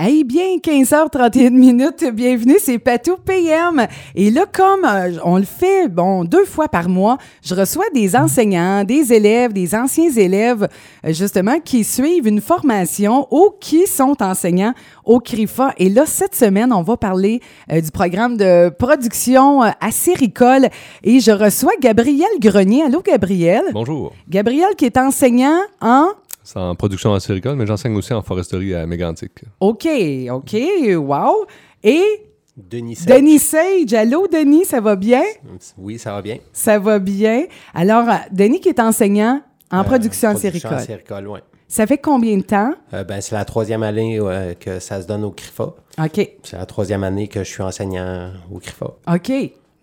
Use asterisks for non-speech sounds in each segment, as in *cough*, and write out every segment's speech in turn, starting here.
Hey, bien, 15h31 minutes, bienvenue, c'est Patou PM. Et là, comme euh, on le fait, bon, deux fois par mois, je reçois des enseignants, des élèves, des anciens élèves, euh, justement, qui suivent une formation ou qui sont enseignants au CRIFA. Et là, cette semaine, on va parler euh, du programme de production euh, acéricole et je reçois Gabriel Grenier. Allô, Gabriel? Bonjour. Gabriel qui est enseignant en... C'est en production acéricole, mais j'enseigne aussi en foresterie à Mégantic. OK, OK, wow. Et Denis Sage. Denis Sage. Allô, Denis, ça va bien? Oui, ça va bien. Ça va bien. Alors, euh, Denis qui est enseignant en Euh, production Production acéricole. acéricole, ouais. Ça fait combien de temps? Euh, ben, c'est la troisième année euh, que ça se donne au CRIFA. OK, C'est la troisième année que je suis enseignant au CRIFA. OK.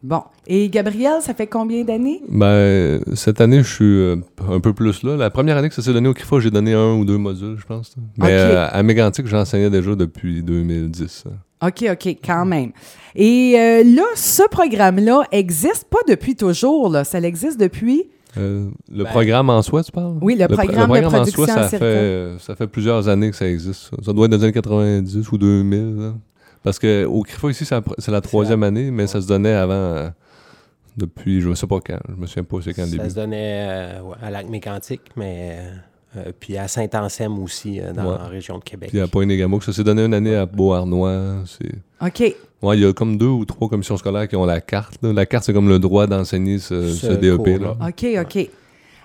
Bon. Et Gabriel, ça fait combien d'années? Ben, cette année, je suis euh, un peu plus là. La première année que ça s'est donné au CRIFA, j'ai donné un ou deux modules, je pense. Mais euh, à Mégantic, j'enseignais déjà depuis 2010. OK, OK, quand même. Et euh, là, ce programme-là existe pas depuis toujours, là. Ça existe depuis... Euh, le Ben, programme en soi, tu parles? Oui, le pr- programme de en production soi, ça fait, ça fait plusieurs années que ça existe. Ça, Ça doit être dans les années 90 ou 2000. là. Parce qu'au CRIFA, ici, c'est la pr- c'est la troisième année, mais ça se donnait avant, euh, depuis, je ne sais pas quand. Je me souviens pas c'est quand le Ça début. se donnait euh, ouais, à Lac-Mégantic, mais euh, puis à Saint-Anselme aussi, euh, dans Ouais. la région de Québec. Puis à Pointe-Négamo, ça s'est donné une année à Beauharnois. C'est... OK. Ouais, il y a comme deux ou trois commissions scolaires qui ont la carte. là. La carte, c'est comme le droit d'enseigner ce, Ce ce DEP. cours-là. Là. OK, OK.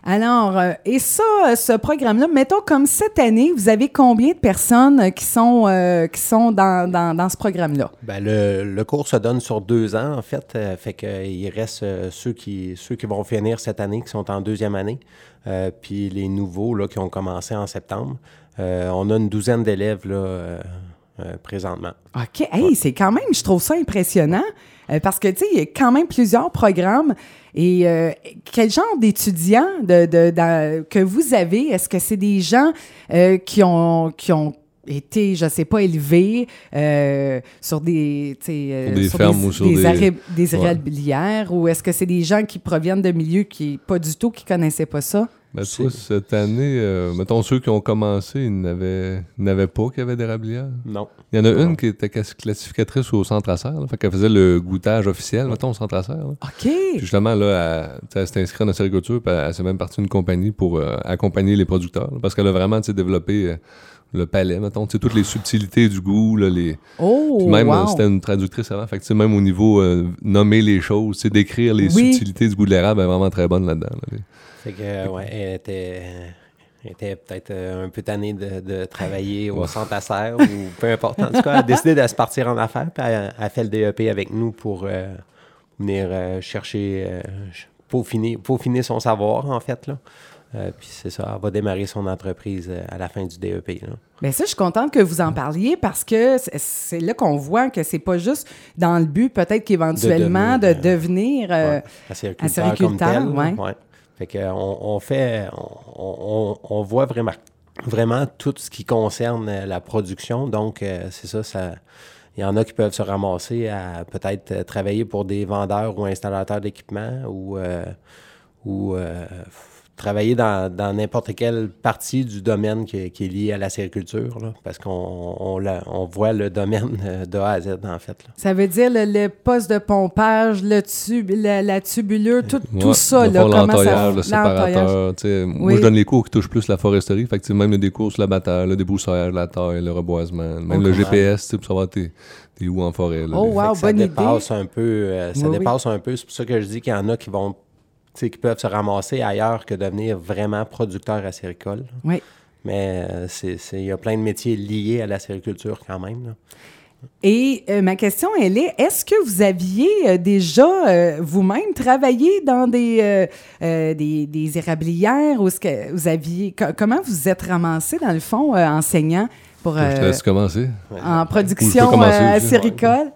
Alors, euh, et ça, euh, ce programme-là, mettons comme cette année, vous avez combien de personnes euh, qui sont, euh, qui sont dans, dans, dans ce programme-là? Ben, le, le cours se donne sur deux ans, en fait. euh, fait qu'il reste ceux, qui, ceux qui vont finir cette année, qui sont en deuxième année, puis les nouveaux là, qui ont commencé en septembre. On a une douzaine d'élèves là, présentement. OK. Hey, c'est quand même, je trouve ça impressionnant parce que, tu sais, il y a quand même plusieurs programmes. Et euh, quel genre d'étudiants de, de- que vous avez? Est-ce que c'est des gens euh, qui, ont, qui ont été, je sais pas, élevés euh, sur des, euh, des fermes ou sur des- arrêt- des Ouais. érablières? Ou est-ce que c'est des gens qui proviennent de milieux qui, pas du tout, qui connaissaient pas ça? Ben, cette année, euh, mettons ceux qui ont commencé, ils n'avaient, pas qu'il y avait d'érablière. Non. Il y en a Non. une qui était classi- classificatrice au centre à serre. Là, fait qu'elle faisait le goûtage officiel, mettons, au centre à serre. là. OK. Puis justement, là, elle, elle s'est inscrite en acériculture, puis elle, s'est même partie d'une compagnie pour euh, accompagner les producteurs. là, parce qu'elle a vraiment développé euh, le palais, mettons, tu sais, toutes les subtilités du goût, là, les, Oh, Puis même, wow. c'était une traductrice avant. Fait que, même au niveau euh, nommer les choses, tu sais, décrire les Oui. subtilités du goût de l'érable, elle est vraiment très bonne là-dedans. là. Fait que, euh, ouais, elle était, elle était peut-être euh, un peu tannée de, de travailler au centre à serre ou peu importe. En tout cas, elle a décidé de se partir en affaires, puis elle, elle fait le DEP avec nous pour euh, venir euh, chercher, euh, peaufiner, peaufiner son savoir, en fait. Là. Euh, puis c'est ça, elle va démarrer son entreprise euh, à la fin du DEP. Là. Bien ça, je suis contente que vous en parliez parce que c'est- là qu'on voit que c'est pas juste dans le but peut-être qu'éventuellement de De devenir... devenir, euh, Ouais, acériculteur acériculteur, comme tel. ouais. ouais. Fait que, euh, on, fait, on, voit vraiment, tout ce qui concerne euh, la production. Donc, euh, c'est ça, ça. Il y en a qui peuvent se ramasser à peut-être travailler pour des vendeurs ou installateurs d'équipements ou, travailler dans dans n'importe quelle partie du domaine qui, est- qui est lié à la sériculture, là, parce qu'on on, voit le domaine euh, de A à Z, en fait. là. ça veut dire le, le poste de pompage, le tube, la, la tubulure, tout, tout ça. dans Là, le fond, comment ça l'entaillage, le l'entaillage. séparateur. tu sais, Oui. Moi, je donne les cours qui touchent plus la foresterie. Fait que, même des cours sur l'abattage, le débroussaillage, la taille, le reboisement. Même le. GPS, pour savoir t'es, où en forêt. Là, Oh, wow. Ça bonne idée. dépasse un peu. euh, ça Oui, oui. dépasse un peu. C'est pour ça que je dis qu'il y en a qui vont. Tu sais, qui peuvent se ramasser ailleurs que devenir vraiment producteur acéricole. Oui. Mais euh, c'est- c'est- il y a plein de métiers liés à la cériculture quand même. là. Et euh, ma question, elle est, est-ce que vous aviez euh, déjà euh, vous-même travaillé dans des, euh, euh, des, des érablières ou est-ce que vous aviez, co- comment vous êtes ramassé dans le fond euh, enseignant pour, Je te laisse commencer. en production euh, acéricole?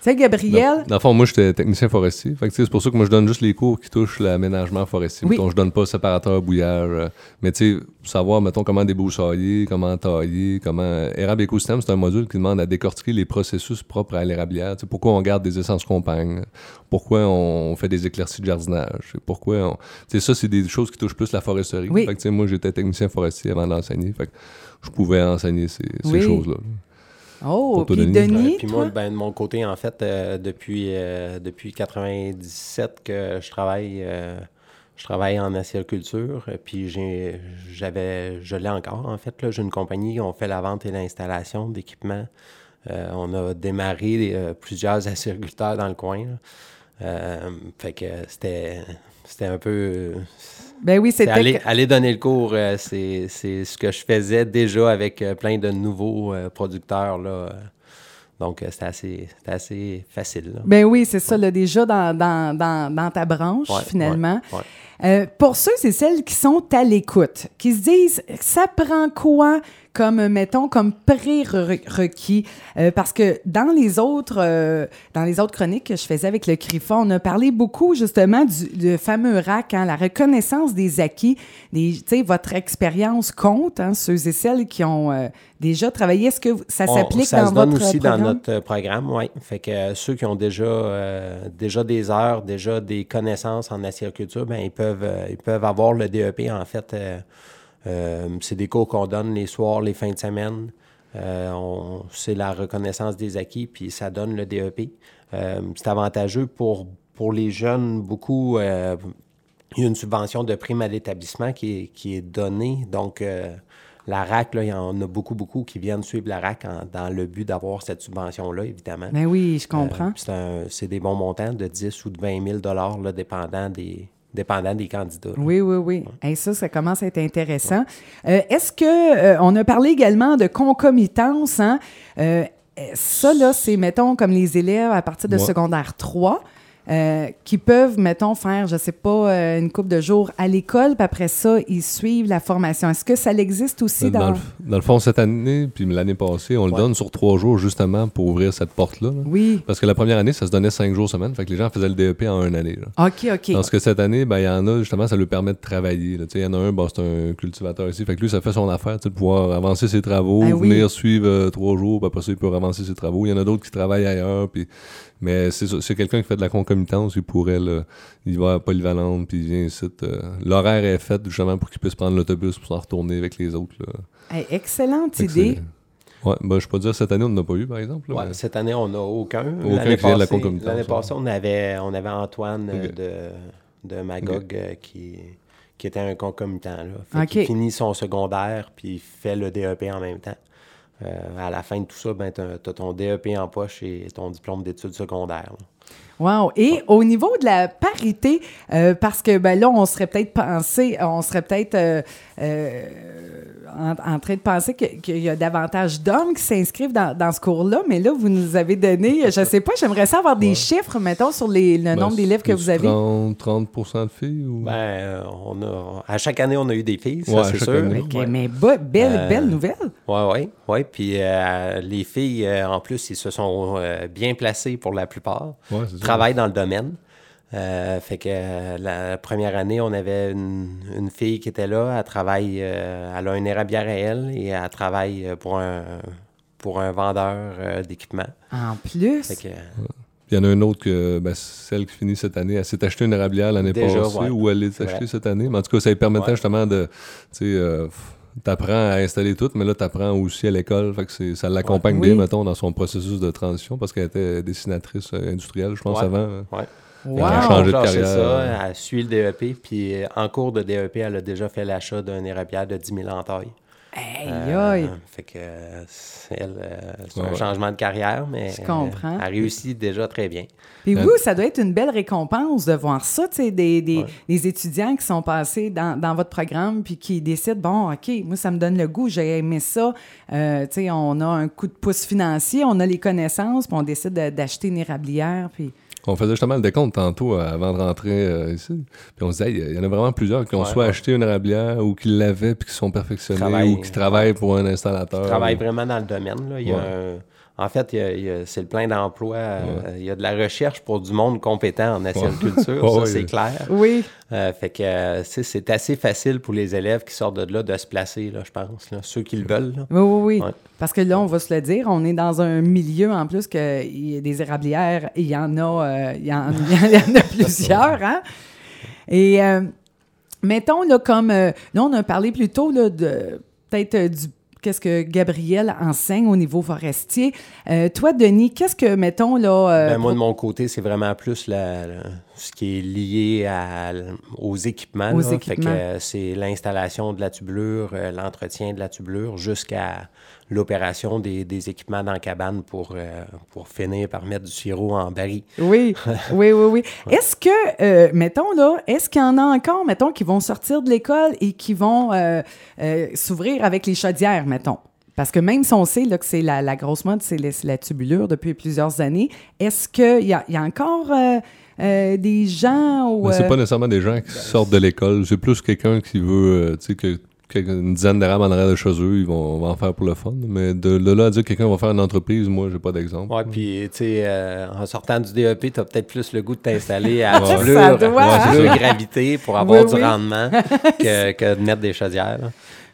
Tu sais, Gabriel, Dans le fond, moi, j'étais technicien forestier. Fait que, c'est pour ça que moi, je donne juste les cours qui touchent l'aménagement forestier. Oui. Mettons, je donne pas séparateur, bouillage. euh, mais tu sais, savoir, mettons, comment débroussailler, comment tailler, comment... Érable écosystème, c'est un module qui demande à décortiquer les processus propres à l'érablière. Pourquoi on garde des essences compagnes, pourquoi on fait des éclaircies de jardinage, pourquoi on... Tu sais, ça, c'est des choses qui touchent plus la foresterie. Oui. Fait que, moi, j'étais technicien forestier avant d'enseigner. Fait que je pouvais enseigner ces, ces Oui. choses-là. Oh, puis Denis. Denis, Ouais, puis moi, ben, de mon côté, en fait, euh, depuis, euh, depuis 97 que je travaille, euh, je travaille en acériculture. Puis j'ai, j'avais, je l'ai encore, en fait. Là, j'ai une compagnie, on fait la vente et l'installation d'équipements. Euh, on a démarré euh, plusieurs acériculteurs dans le coin. Euh, fait que c'était, c'était un peu... Ben oui, c'était... aller, aller donner le cours, euh, c'est, c'est ce que je faisais déjà avec euh, plein de nouveaux euh, producteurs. Là, donc, c'était assez, assez facile. là. Ben oui, c'est ça, là, déjà dans, dans, dans, dans ta branche, Ouais, finalement. ouais. Euh, pour ceux et celles qui sont à l'écoute, qui se disent, ça prend quoi comme, mettons, comme prérequis? Euh, parce que dans les autres euh, dans les autres chroniques que je faisais avec le CRIFA, on a parlé beaucoup, justement, du fameux RAC, hein, la reconnaissance des acquis. Des- Tu sais, votre expérience compte, hein, ceux et celles qui ont déjà travaillé. Est-ce que ça s'applique ça dans se donne votre aussi programme? dans notre programme, oui. Fait que ceux qui ont déjà, déjà des heures, déjà des connaissances en acériculture, ben, ils, peuvent, euh, ils peuvent avoir le DEP, en fait. euh, euh, c'est des cours qu'on donne les soirs, les fins de semaine. Euh, c'est la reconnaissance des acquis, puis ça donne le DEP. Euh, c'est avantageux pour, pour les jeunes, beaucoup. euh, il y a une subvention de prime à l'établissement qui est, qui est donnée. Donc, la RAC, là, il y en a beaucoup, beaucoup qui viennent suivre la RAC en- dans le but d'avoir cette subvention-là, évidemment. Ben oui, je comprends. C'est des bons montants de 10 ou de 20 000 là, dépendant, des, dépendant des candidats. là. Oui, oui, oui. Hey, ça, ça commence à être intéressant. Euh, Est-ce que euh, on a parlé également de concomitance? Hein? Euh, ça, là, c'est, mettons, comme les élèves à partir de Ouais. secondaire 3 euh, qui peuvent, mettons, faire, je sais pas, euh, une couple de jours à l'école, puis après ça, ils suivent la formation. Est-ce que ça existe aussi Dans, dans... le, dans le fond, cette année, puis l'année passée, on le donne sur trois jours justement pour ouvrir cette porte-là. là. Oui. Parce que la première année, ça se donnait cinq jours semaine. Fait que les gens faisaient le DEP en une année. là. OK, OK. Parce que cette année, ben, il y en a, justement, ça lui permet de travailler. Il y en a un, bon, c'est un cultivateur ici. Fait que lui, ça fait son affaire, tu sais, de pouvoir avancer ses travaux, oui. venir suivre euh, trois jours, puis après ça, il peut avancer ses travaux. Il y en a d'autres qui travaillent ailleurs. Puis... Mais c'est ça, c'est quelqu'un qui fait de la concomitance, il pourrait, là, il va à Polyvalente, puis il vient ici. euh, L'horaire est fait, justement, pour qu'il puisse prendre l'autobus pour s'en retourner avec les autres. là. Hey, excellente idée. Ouais, ben, je peux dire, cette année, on n'en a pas eu, par exemple. là, Ouais, mais- Cette année, on n'a aucun. Aucun L'année de la passée- concomitance, L'année ouais. passée, on avait, on avait Antoine euh, de, de Magog euh, qui, qui était un concomitant. Là. Fait Ok. qu'il finit son secondaire puis il fait le DEP en même temps. Euh, à la fin de tout ça, ben, tu as, ton DEP en poche et ton diplôme d'études secondaires. Wow. Et au niveau de la parité, euh, parce que ben là, on serait peut-être pensé, on serait peut-être euh, euh, en, en train de penser que- qu'il y a davantage d'hommes qui s'inscrivent dans, dans ce cours-là, mais là, vous nous avez donné, je sais pas, j'aimerais ça avoir des chiffres, mettons, sur les, le Ben, nombre d'élèves que c'est-tu vous avez. 30, 30 de filles ou... Ben, on a, à chaque année, on a eu des filles, ça, Ouais, c'est sûr. année. Ouais. mais belle, Euh, belle nouvelle. Oui, oui, oui. Puis euh, les filles, euh, en plus, ils se sont euh, bien placées pour la plupart. Ouais, c'est ça. travaillent dans le domaine. Euh, fait que euh, la première année, on avait une, une fille qui était là. Elle travaille, euh, elle a une érablière à elle et elle travaille pour un, pour un vendeur euh, d'équipement. En plus? Fait que, Il y en a une autre que ben, celle qui finit cette année. Elle s'est acheté une érablière l'année passée ouais. ou elle l'est achetée cette année. Mais en tout cas, ça lui permettait Ouais. justement de. T'apprends à installer tout, mais là, t'apprends aussi à l'école. Fait que c'est- ça l'accompagne Ouais. bien, mettons, dans son processus de transition parce qu'elle était dessinatrice euh, industrielle, je pense, Ouais. avant. euh. ouais. Wow. a changé de carrière. ça, elle suit le DEP. Puis euh, en cours de DEP, elle a déjà fait l'achat d'un érablière de 10 000 en taille. Aïe, Euh, fait que euh, c'est elle, euh, c'est Ouais, un ouais. changement de carrière, mais Je comprends. euh, elle réussit déjà très bien. Puis Euh, vous, ça doit être une belle récompense de voir ça, tu sais, des, des, Ouais. des étudiants qui sont passés dans, dans votre programme puis qui décident, bon, OK, moi, ça me donne le goût, j'ai aimé ça. Euh, tu sais, on a un coup de pouce financier, on a les connaissances, puis on décide de- d'acheter une érablière, puis... On faisait justement le décompte tantôt euh, avant de rentrer euh, ici. Puis on se disait, il y en a vraiment plusieurs qui ont Ouais, soit ouais. acheté une érablière ou qui l'avaient puis qui sont perfectionnés Travaillent- ou qui travaillent pour un installateur. travaille ou- vraiment dans le domaine. Là. Il y a Ouais. un- En fait, c'est le plein d'emploi. euh, Il y a de la recherche pour du monde compétent en acériculture, Ouais, *laughs* ça c'est clair. Oui, Euh, fait que euh, c'est- assez facile pour les élèves qui sortent de là de se placer, là, je pense. là. Ceux qui le veulent. là. oui, oui, oui. Ouais. Parce que là, on va se le dire, on est dans un milieu, en plus, que il y a des érablières, il y en a, euh, il y, en, *laughs* il y en a plusieurs, hein? Et euh, mettons, là, comme... là, on a parlé plutôt là, de peut-être du qu'est-ce que Gabriel enseigne au niveau forestier. Euh, toi, Denis, qu'est-ce que, mettons, là... euh, Ben, moi, de mon côté, c'est vraiment plus la- la- ce qui est lié à- aux équipements. Aux là. Fait équipements. que euh, c'est l'installation de la tubulure, l'entretien de la tubulure, jusqu'à l'opération des, des équipements dans la cabane pour, euh, pour finir par mettre du sirop en baril. Oui, *laughs* oui, oui, oui. Est-ce que, euh, mettons là, est-ce qu'il y en a encore, mettons, qui vont sortir de l'école et qui vont euh, euh, s'ouvrir avec les chaudières, mettons? Parce que même si on sait là, que c'est la, la grosse mode, c'est la, tubulure depuis plusieurs années, est-ce qu'il y y a encore euh, euh, des gens ou... C'est pas nécessairement des gens qui sortent de l'école. C'est plus quelqu'un qui veut, euh, tu sais, que- une dizaine d'arabes en arrière de chez eux, ils vont, vont en faire pour le fun. Mais de, de là à dire que quelqu'un va faire une entreprise, moi, j'ai pas d'exemple. Ouais, puis, tu sais, euh, en sortant du DEP, tu as peut-être plus le goût de t'installer à *laughs* Ouais. tubulure, Ça doit, hein? gravité pour avoir Oui, du oui. rendement *laughs* que, que de mettre des chaudières. là.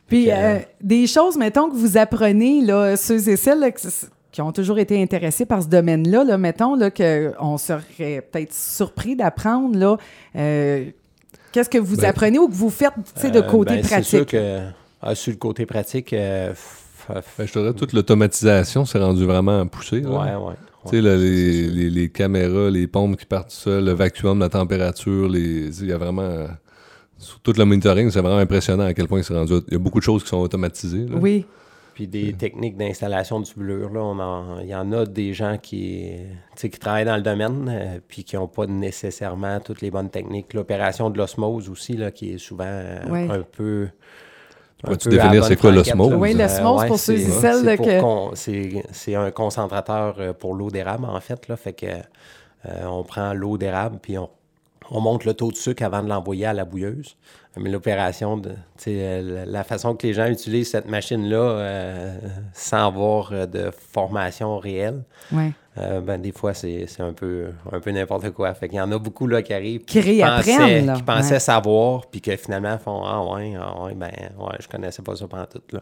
Puis, euh, des choses, mettons, que vous apprenez, là, ceux et celles là, que c- qui ont toujours été intéressés par ce domaine-là, là, mettons, là, qu'on serait peut-être surpris d'apprendre, là, euh, qu'est-ce que vous Ben, apprenez ou que vous faites, tu sais, de Euh, côté ben, C'est sûr pratique? que, ah, sur le côté pratique, euh, Ben, je te dirais, toute l'automatisation s'est rendue vraiment poussée. là. ouais, ouais. Tu sais, les, les, les caméras, les pompes qui partent seules, le vacuum, la température, les, il y a vraiment. euh, sur tout le monitoring, c'est vraiment impressionnant à quel point c'est rendu. Il y a beaucoup de choses qui sont automatisées. là. Oui, Puis des techniques d'installation de tubulure, là, on en- il y en a des gens qui, tu sais, qui travaillent dans le domaine, euh, puis qui n'ont pas nécessairement toutes les bonnes techniques. L'opération de l'osmose aussi, là, qui est souvent euh, Ouais. un peu... un Pourrais-tu peu à la définir c'est quoi l'osmose? Oui, l'osmose, ouais, pour ceux et c'est- celles c'est que- un concentrateur euh, pour l'eau d'érable, en fait. Là, fait que euh, on prend l'eau d'érable, puis on, on monte le taux de sucre avant de l'envoyer à la bouilleuse. Mais l'opération, la, façon que les gens utilisent cette machine-là euh, sans avoir euh, de formation réelle, euh, ben, des fois, c'est un peu, un peu n'importe quoi. Fait qu'il y en a beaucoup là, qui arrivent. Qui réapprennent, pensaient- là. Qui pensaient Ouais. savoir, puis que finalement font Ah ouais, ah ouais, ben ouais, je connaissais pas ça pendant tout. Là.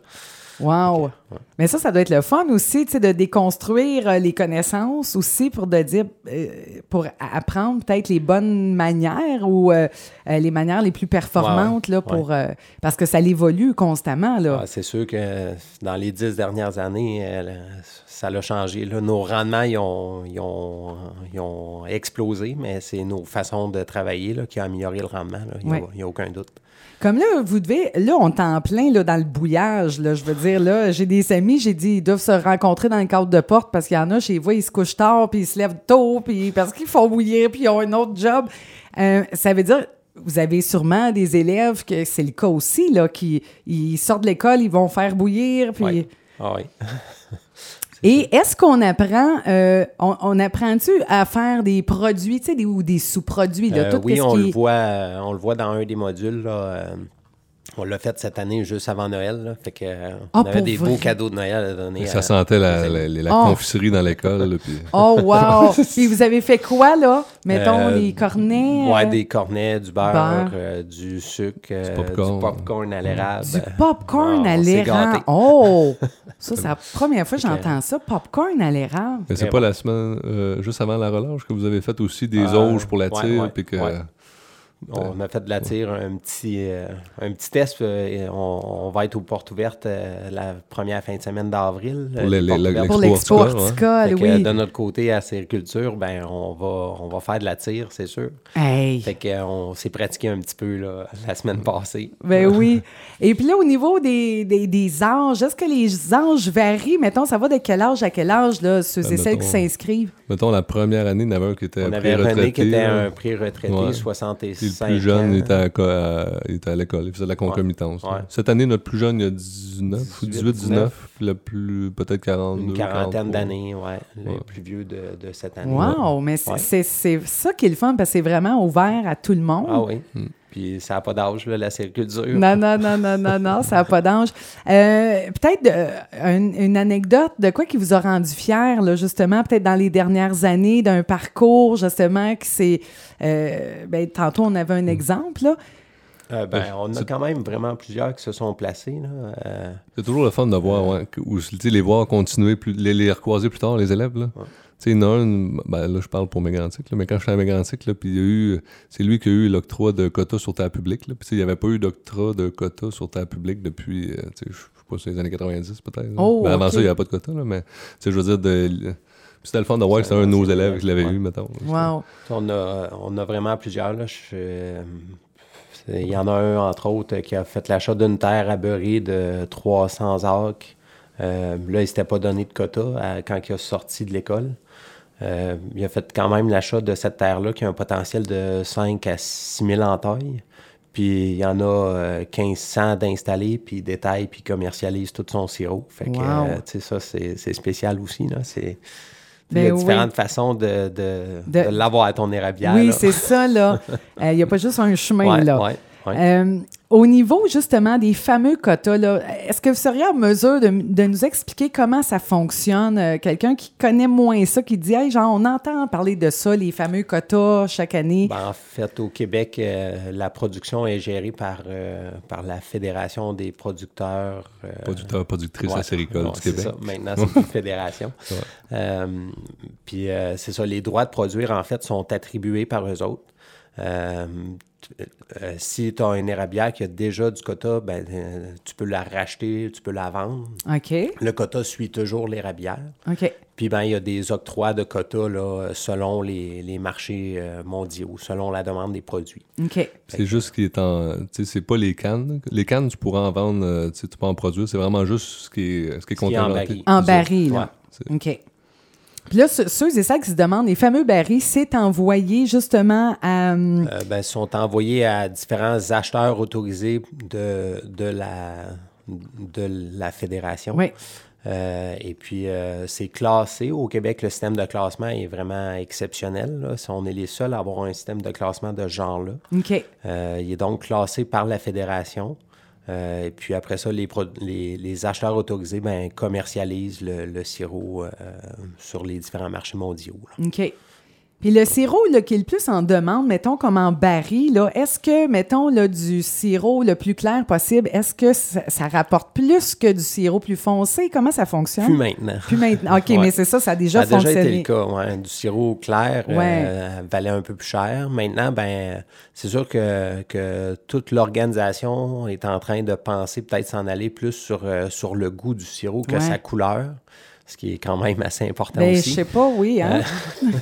Wow! Mais ça, ça doit être le fun aussi, tu sais, de déconstruire euh, les connaissances aussi pour de dire, euh, pour apprendre peut-être les bonnes manières ou euh, les manières les plus performantes, là, pour, euh, parce que ça évolue constamment, là. Ah, c'est sûr que dans les dix dernières années, ça l'a changé. Là. Nos rendements, ils ont, ils ont, ils ont explosé, mais c'est nos façons de travailler là, qui ont amélioré le rendement. là. Il n'y a, Ouais. aucun doute. Comme là, vous devez, là, on est en plein là, dans le bouillage, là, je veux dire, là, j'ai des amis, j'ai dit, ils doivent se rencontrer dans le cadre de porte parce qu'il y en a chez vous, ils se couchent tard, puis ils se lèvent tôt, puis parce qu'ils font bouillir, puis ils ont un autre job. Euh, ça veut dire, vous avez sûrement des élèves que c'est le cas aussi, là, qui ils sortent de l'école, ils vont faire bouillir, puis... Ouais. Ah oui. *laughs* Et est-ce qu'on apprend, euh, on, on apprend-tu à faire des produits, tu sais, des, ou des sous-produits, là, Euh, tout oui, on le, voit, euh, on le voit dans un des modules. Là, on l'a fait cette année juste avant Noël. Là, fait que, euh, Ah, on avait des vrai? beaux cadeaux de Noël à donner. Et à- ça sentait la, la, la- la Oh. confiserie dans l'école. là, puis- Oh, wow! *laughs* Puis vous avez fait quoi, là? Mettons, Euh, les cornets? Ouais, euh, des cornets, du beurre, beurre. euh, du sucre, euh, popcorn. du popcorn à l'érable. Du popcorn à l'érable. Oh! *laughs* Ça, c'est la première fois que j'entends ça. Popcorn à l'érable. Mais c'est Très pas bon. la semaine, euh, juste avant la relâche, que vous avez fait aussi des Euh, auges pour la ouais, tire, ouais, puis que... ouais. On a fait de la tire, un petit, euh, un petit test. euh, et on, on va être aux portes ouvertes euh, la première fin de semaine d'avril. Pour L'expo Fait que, oui. de notre côté, à Sériculture, ben, on va, on va faire de la tire, c'est sûr. Hey! Fait que, euh, on s'est pratiqué un petit peu là, la semaine passée. Ben oui. *laughs* Et puis là, au niveau des, des, des âges, est-ce que les âges varient? Mettons, ça va de quel âge à quel âge, là, ceux Ben, et celles qui s'inscrivent? Mettons, la première année, il y en avait un qui était On avait René qui était un pré-retraité, Ouais. 65 Puis le plus jeune, ans. était à, co- à- il était à l'école, il faisait de la concomitance. Ouais. Cette année, notre plus jeune, il a 19 ou 18, 19, puis le plus, peut-être 42. Une quarantaine 43. d'années, ouais. Le Ouais. plus vieux de, de cette année. Wow! Mais c'est Ouais. c'est- c'est ça qui est le fun, parce que c'est vraiment ouvert à tout le monde. Ah oui. Hmm. Puis ça n'a pas d'âge, la sériculture. Non, non, non, non, non, non, ça n'a pas d'âge. Euh, peut-être euh, une, une anecdote de quoi qui vous a rendu fier, là, justement, peut-être dans les dernières années, d'un parcours, justement, qui s'est... euh, ben, tantôt, on avait un exemple, là. Euh, ben, on a quand même vraiment plusieurs qui se sont placés. Là. Euh, C'est toujours le fun de voir, ouais, que- ou, les voir continuer, plus, les, les recroiser plus tard, les élèves. Là. Tu Tu sais, non, ben là, je parle pour Mégantic, là, mais quand je suis à Mégantic, là, puis il y a eu, c'est lui qui a eu l'octroi de quota sur terre publique, là, puis il n'y avait pas eu d'octroi de quota sur terre publique depuis, euh, tu sais, je sais pas, c'est les années 90 peut-être. Oh, Ben, avant ça, il n'y avait pas de quota, là, mais tu sais, je veux dire, de, c'était le fun de voir que c'était un de nos élèves qui l'avait Ouais. eu, mettons. Wow. On a, on a vraiment plusieurs. Là. Je- il y en a un, entre autres, qui a fait l'achat d'une terre à Beurré de 300 acres. Euh, là, il s'était pas donné de quota à- quand il a sorti de l'école. Euh, il a fait quand même l'achat de cette terre-là qui a un potentiel de 5 à 6 000 en taille. Puis il y en a euh, 1500 d'installés, puis il détaille, puis il commercialise tout son sirop. Fait que, Wow. euh, tu sais, ça, c'est c'est spécial aussi. Là. C'est, il Ben y a oui. différentes façons de, de, De- de l'avoir à ton érablière. Oui, c'est ça, là. *laughs* Euh, Il n'y a pas juste un chemin, Ouais, là. ouais, ouais. Euh, au niveau justement des fameux quotas, là, est-ce que vous seriez en mesure de, de nous expliquer comment ça fonctionne? Euh, Quelqu'un qui connaît moins ça, qui dit, hey, genre, on entend parler de ça, les fameux quotas chaque année. Ben, en fait, au Québec, euh, la production est gérée par, euh, par la Fédération des producteurs. euh, Producteur, productrice ouais, du c'est Québec. ça. Maintenant, c'est une fédération. *laughs* Euh, puis euh, c'est ça, les droits de produire, en fait, sont attribués par eux autres. Euh, euh, si tu as une érablière qui a déjà du quota, ben, euh, tu peux la racheter, tu peux la vendre. OK. Le quota suit toujours l'érablière. OK. Puis ben, il y a des octrois de quotas là, selon les, les marchés euh, mondiaux, selon la demande des produits. OK. C'est juste ce qui est en. Tu sais, c'est pas les cannes. Les cannes, tu pourras en vendre, tu peux en produire. C'est vraiment juste ce qui est, ce qui est Ce qui est en baril. En baril, là. OK. Puis là, ce- ceux et celles qui se demandent, les fameux barils, c'est envoyé justement à... hum, Euh, ben, sont envoyés à différents acheteurs autorisés de, de, la, de la fédération. Oui. Euh, et puis, euh, c'est classé. Au Québec, le système de classement est vraiment exceptionnel. là. On est les seuls à avoir un système de classement de ce genre-là. OK. Euh, il est donc classé par la fédération. Euh, et puis après ça, les, les, acheteurs autorisés ben, commercialisent le, sirop euh, sur les différents marchés mondiaux. OK. Puis le sirop là, qui est le plus en demande, mettons comme en baril, là, est-ce que, mettons, là, du sirop le plus clair possible, est-ce que ça, ça rapporte plus que du sirop plus foncé? Comment ça fonctionne? Plus maintenant. Plus maintenant. OK, Ouais. mais c'est ça, ça a déjà ça a déjà fonctionné. été le cas. ouais. Du sirop clair euh, valait un peu plus cher. Maintenant, ben, c'est sûr que, que toute l'organisation est en train de penser peut-être s'en aller plus sur, euh, sur le goût du sirop que sa couleur, ce qui est quand même assez important Ben, je aussi. sais pas, oui. Hein? *laughs*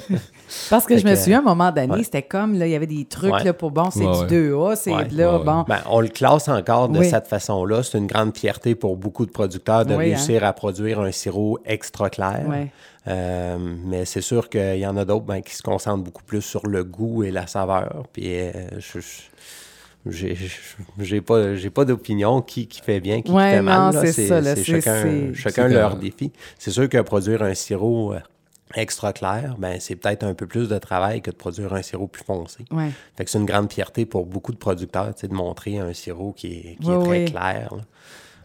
Parce que Fait je me souviens, à un moment donné, ouais. c'était comme, là, il y avait des trucs Ouais. là, pour, bon, c'est Ouais, du ouais. 2A, c'est Ouais. là, bon. Ben, on le classe encore de Oui. cette façon-là. C'est une grande fierté pour beaucoup de producteurs de Oui, hein. réussir à produire un sirop extra clair. Ouais. Euh, mais c'est sûr qu'il y en a d'autres ben, qui se concentrent beaucoup plus sur le goût et la saveur. Puis euh, je, je- j'ai- j'ai pas, j'ai pas d'opinion qui, qui fait bien, qui, qui Ouais, fait mal. non, là. c'est ça, là, c'est- chacun, c'est- chacun c'est leur défi. C'est sûr que produire un sirop euh, extra clair, ben, c'est peut-être un peu plus de travail que de produire un sirop plus foncé. Ouais. Fait que c'est une grande fierté pour beaucoup de producteurs, de montrer un sirop qui est, qui Oui, est très oui. clair. là.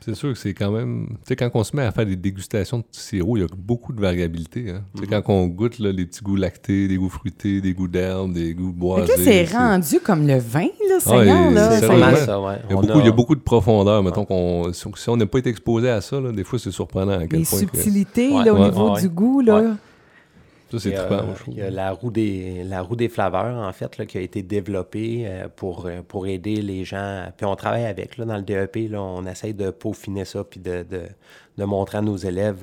C'est sûr que c'est quand même. Tu sais, quand on se met à faire des dégustations de sirop, il y a beaucoup de variabilité. Hein? Tu sais, Mm-hmm. quand on goûte là, les petits goûts lactés, des goûts fruités, des goûts d'herbe, des goûts boisés. que là, c'est c'est- rendu comme le vin, là, Ah, Seigneur, et là. c'est C'est Ça ouais. Il y, a On beaucoup, il y a beaucoup de profondeur. Mettons qu'on, si on- n'a pas été exposé à ça, là, des fois, c'est surprenant à quel Les point. subtilités, Ouais, là, au ouais, niveau ouais. du goût, là. Ça, c'est Il y a, trippant, moi, je trouve. il y a la roue des, la roue des flaveurs, en fait, là, qui a été développée euh, pour, euh, pour aider les gens. Puis on travaille avec, là, dans le DEP, là, on essaye de peaufiner ça, puis de, de, de montrer à nos élèves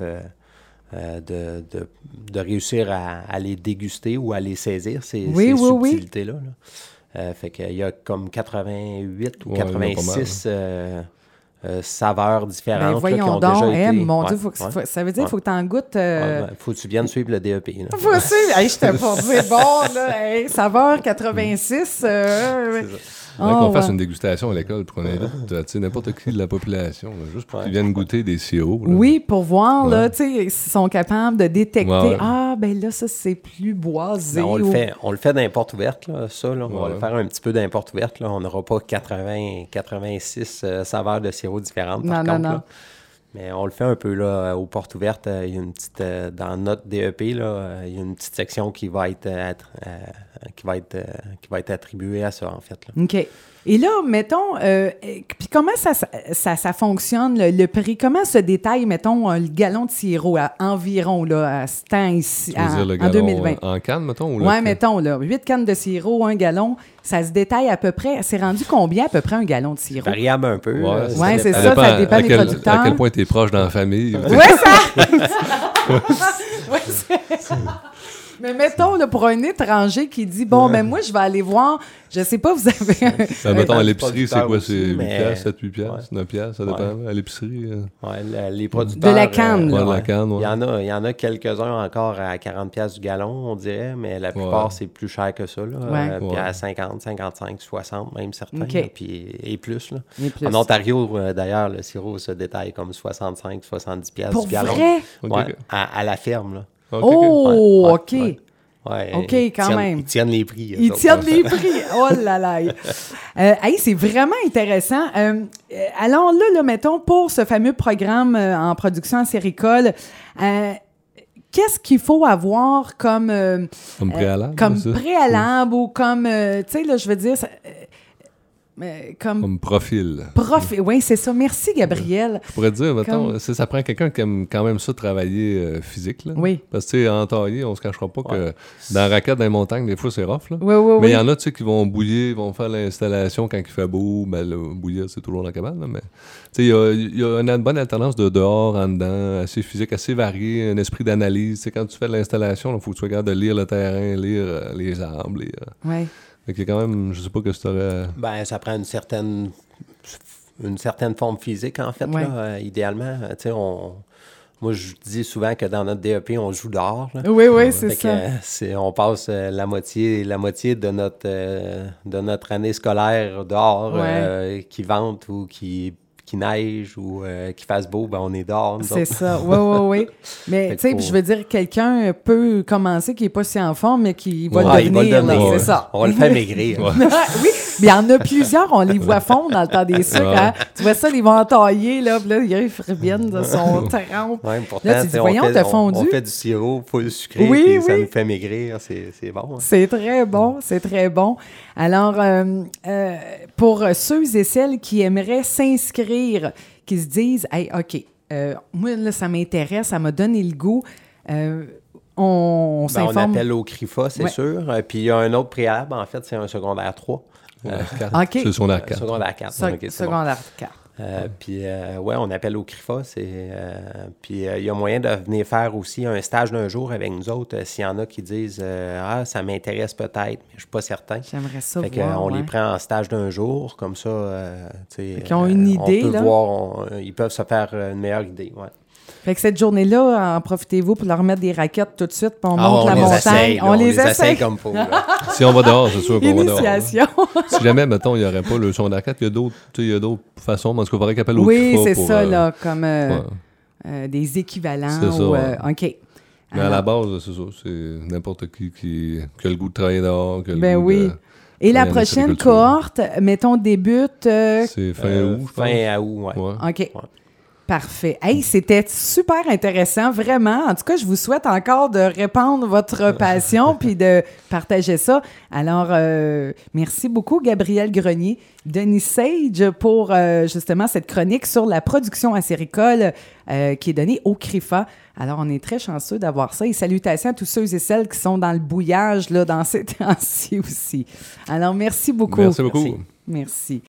euh, de, de, de réussir à, à les déguster ou à les saisir, ces, Oui, ces oui, oui. subtilités-là. là. Euh, fait qu'il y a comme 88 ou Ouais, il y en a pas mal, 86 euh, saveurs différentes Ben là, qui ont donc, déjà M, été... mon Ouais, Dieu, faut que- ouais. ça veut dire qu'il Ouais. faut que tu en goûtes. euh, ben, faut que tu viennes suivre le DEP. là. Faut suivre. Hey, je t'ai pas *laughs* dit, bon, là, hey, saveur 86. euh, oh, qu'on fasse ouais. une dégustation à l'école pour qu'on invite tu sais, n'importe qui de la population, là, juste pour Ouais. qu'ils viennent goûter des sirops. là. Oui, pour voir, là, Ouais. tu sais, s'ils sont capables de détecter. Ouais, ouais. Ah, ben là, ça, c'est plus boisé. Ben, on, le fait, on le fait d'importe ouverte, là, ça. Là. On va le faire un petit peu d'importe ouverte. Là. On n'aura pas 80, 86 euh, saveurs de sirop différentes. par Non, non, contre, non. Mais on le fait un peu là, aux portes ouvertes. euh, Il y a une petite euh, dans notre DEP là, euh, il y a une petite section qui va être euh, euh, qui va être euh, qui va être attribuée à ça en fait. là. OK. Et là, mettons, euh, euh, puis comment ça, ça, ça fonctionne, le, le prix? Comment se détaille, mettons, le gallon de sirop à environ, là, à ce temps ici, Tu veux en, dire le en gallon 2020? euh, en canne, mettons? Ou le- Ouais, mettons, là, 8 cannes de sirop, un gallon, ça se détaille à peu près. C'est rendu combien à peu près un gallon de sirop? Variable un peu. Ouais, c'est Ouais, c'est dépend. ça, ça dépend à des quel, producteurs. À quel point tu es proche dans la famille. Ouais, ça! *laughs* Ouais, c'est- Mais mettons, là, pour un étranger qui dit, bon, ben moi, je vais aller voir, je sais pas, vous avez... un- Ben, mettons, à l'épicerie, c'est quoi? C'est 8 mais- piastres, 7, 8 piastres, Ouais. 9 piastres, ça dépend. À l'épicerie, euh, Ouais, le- les producteurs. De la canne, là. de la canne, ouais. Il y en a, il y en a quelques-uns encore à 40 pièces du gallon, on dirait, mais la plupart Ouais. c'est plus cher que ça là, Ouais. euh, puis à 50, 55, 60 même certains, puis et plus là. Et plus. En Ontario euh, d'ailleurs, le sirop se détaille comme 65, 70 pièces Pour du gallon. vrai? À, à la ferme là. Oh, ouais, OK. ouais. Ouais, OK, ils quand tiennent- même. Ils tiennent les prix. Ils tiennent les prix. Oh là là. *laughs* Euh, hey, c'est vraiment intéressant. Euh, alors là, là, mettons, pour ce fameux programme euh, en production acéricole, euh, qu'est-ce qu'il faut avoir comme, euh, Comme euh, préalable. comme préalable ou comme, euh, tu sais, là, je veux dire, euh, euh, comme Comme profil. prof. Oui, c'est ça. Merci, Gabriel. Je pourrais te dire, mettons, Comme- ça prend quelqu'un qui aime quand même ça travailler euh, physique. Là. Oui. Parce que, tu sais, en taillé, on se cachera pas que dans la raquette, dans les montagnes, des fois, c'est rough. Là. Oui, oui, Mais il oui. y en a, tu sais, qui vont bouillir, vont faire l'installation quand il fait beau. Ben, là, bouillir, c'est toujours dans la cabane, là, mais... Tu sais, il y a, il y a une bonne alternance de dehors, en dedans, assez physique, assez varié, un esprit d'analyse. Tu sais, quand tu fais de l'installation, il faut que tu sois capable de lire le terrain, lire euh, les arbres, lire... Oui. Fait quand même, je sais pas que aurais... Ben, ça prend une certaine une certaine forme physique, en fait, Ouais. là, euh, idéalement. Euh, Tu sais, on... Moi, je dis souvent que dans notre DEP, on joue dehors. là. Oui, oui, c'est ça. euh, c'est- on passe euh, la moitié, la moitié de notre, euh, de notre année scolaire dehors, Ouais. euh, qui vente ou qui, qui neige ou euh, qui fasse beau, ben on est dehors. C'est ça, oui, oui, oui. *laughs* Mais, Fait tu sais, je veux dire, quelqu'un peut commencer qui n'est pas si en forme, mais qui va Ouais, le devenir, c'est ça. On va le faire maigrir. *laughs* Oui, mais il y en a plusieurs, on les voit fondre dans le temps des sucres. Ouais. hein. Tu vois ça, les vont entailler, là, puis là, ils reviennent de son trempe. Ouais, pourtant, Là, tu dis, voyons, t'as on- fondu. On fait du sirop full sucré, Oui, puis ça oui. nous fait maigrir, c'est bon. hein. C'est très bon, c'est très bon. Alors, euh, euh, pour ceux et celles qui aimeraient s'inscrire, qui se disent, hey, OK, euh, moi, là, ça m'intéresse, ça m'a donné le goût, on, on Ben, on appelle au CRIFA, c'est Ouais. sûr. Puis il y a un autre préalable, en fait, c'est un secondaire 3. Euh, OK. C'est euh, arcade. secondaire 4. Sec- ok, c'est bon. secondaire 4. Euh, puis, euh, ouais, on appelle au CRIFA. euh, puis, euh, il y a moyen de venir faire aussi un stage d'un jour avec nous autres. euh, S'il y en a qui disent euh, Ah, ça m'intéresse peut-être, mais je suis pas certain. J'aimerais ça Fait que, voir. euh, on ouais. les prend en stage d'un jour, comme ça. euh, tu sais, Fait qu'ils ont une on idée, peut là. voir, on- ils peuvent se faire une meilleure idée. Ouais. Fait que cette journée-là, en profitez-vous pour leur mettre des raquettes tout de suite, puis on Ah, monte la les montagne. essaye, là, on, les essaye. comme faut. là. *laughs* Si on va dehors, c'est sûr qu'on va dehors. Si jamais, mettons, il n'y aurait pas le son d'arcade, il y a d'autres, tu sais, il y a d'autres façons, mais en tout cas, il faudrait qu'il appelle au Oui, c'est pour, ça, euh, là, comme euh, ouais. euh, des équivalents. C'est ça, ou, euh, ouais. OK. Mais à la base, c'est ça. C'est n'importe qui, qui qui a le goût de travailler dehors. Qui a le Ben goût oui. de- Et la prochaine cohorte, mettons, débute. euh, C'est fin Euh, août, je pense. Fin août, ouais. Ouais. OK. Parfait. Hey, c'était super intéressant, vraiment. En tout cas, je vous souhaite encore de répandre votre *laughs* passion puis de partager ça. Alors, euh, merci beaucoup, Gabriel Grenier, Denis Sage, pour euh, justement cette chronique sur la production acéricole euh, qui est donnée au CRIFA. Alors, on est très chanceux d'avoir ça et salutations à tous ceux et celles qui sont dans le bouillage là, dans ces *laughs* temps-ci aussi. Alors, merci beaucoup. Merci beaucoup. Merci. Merci.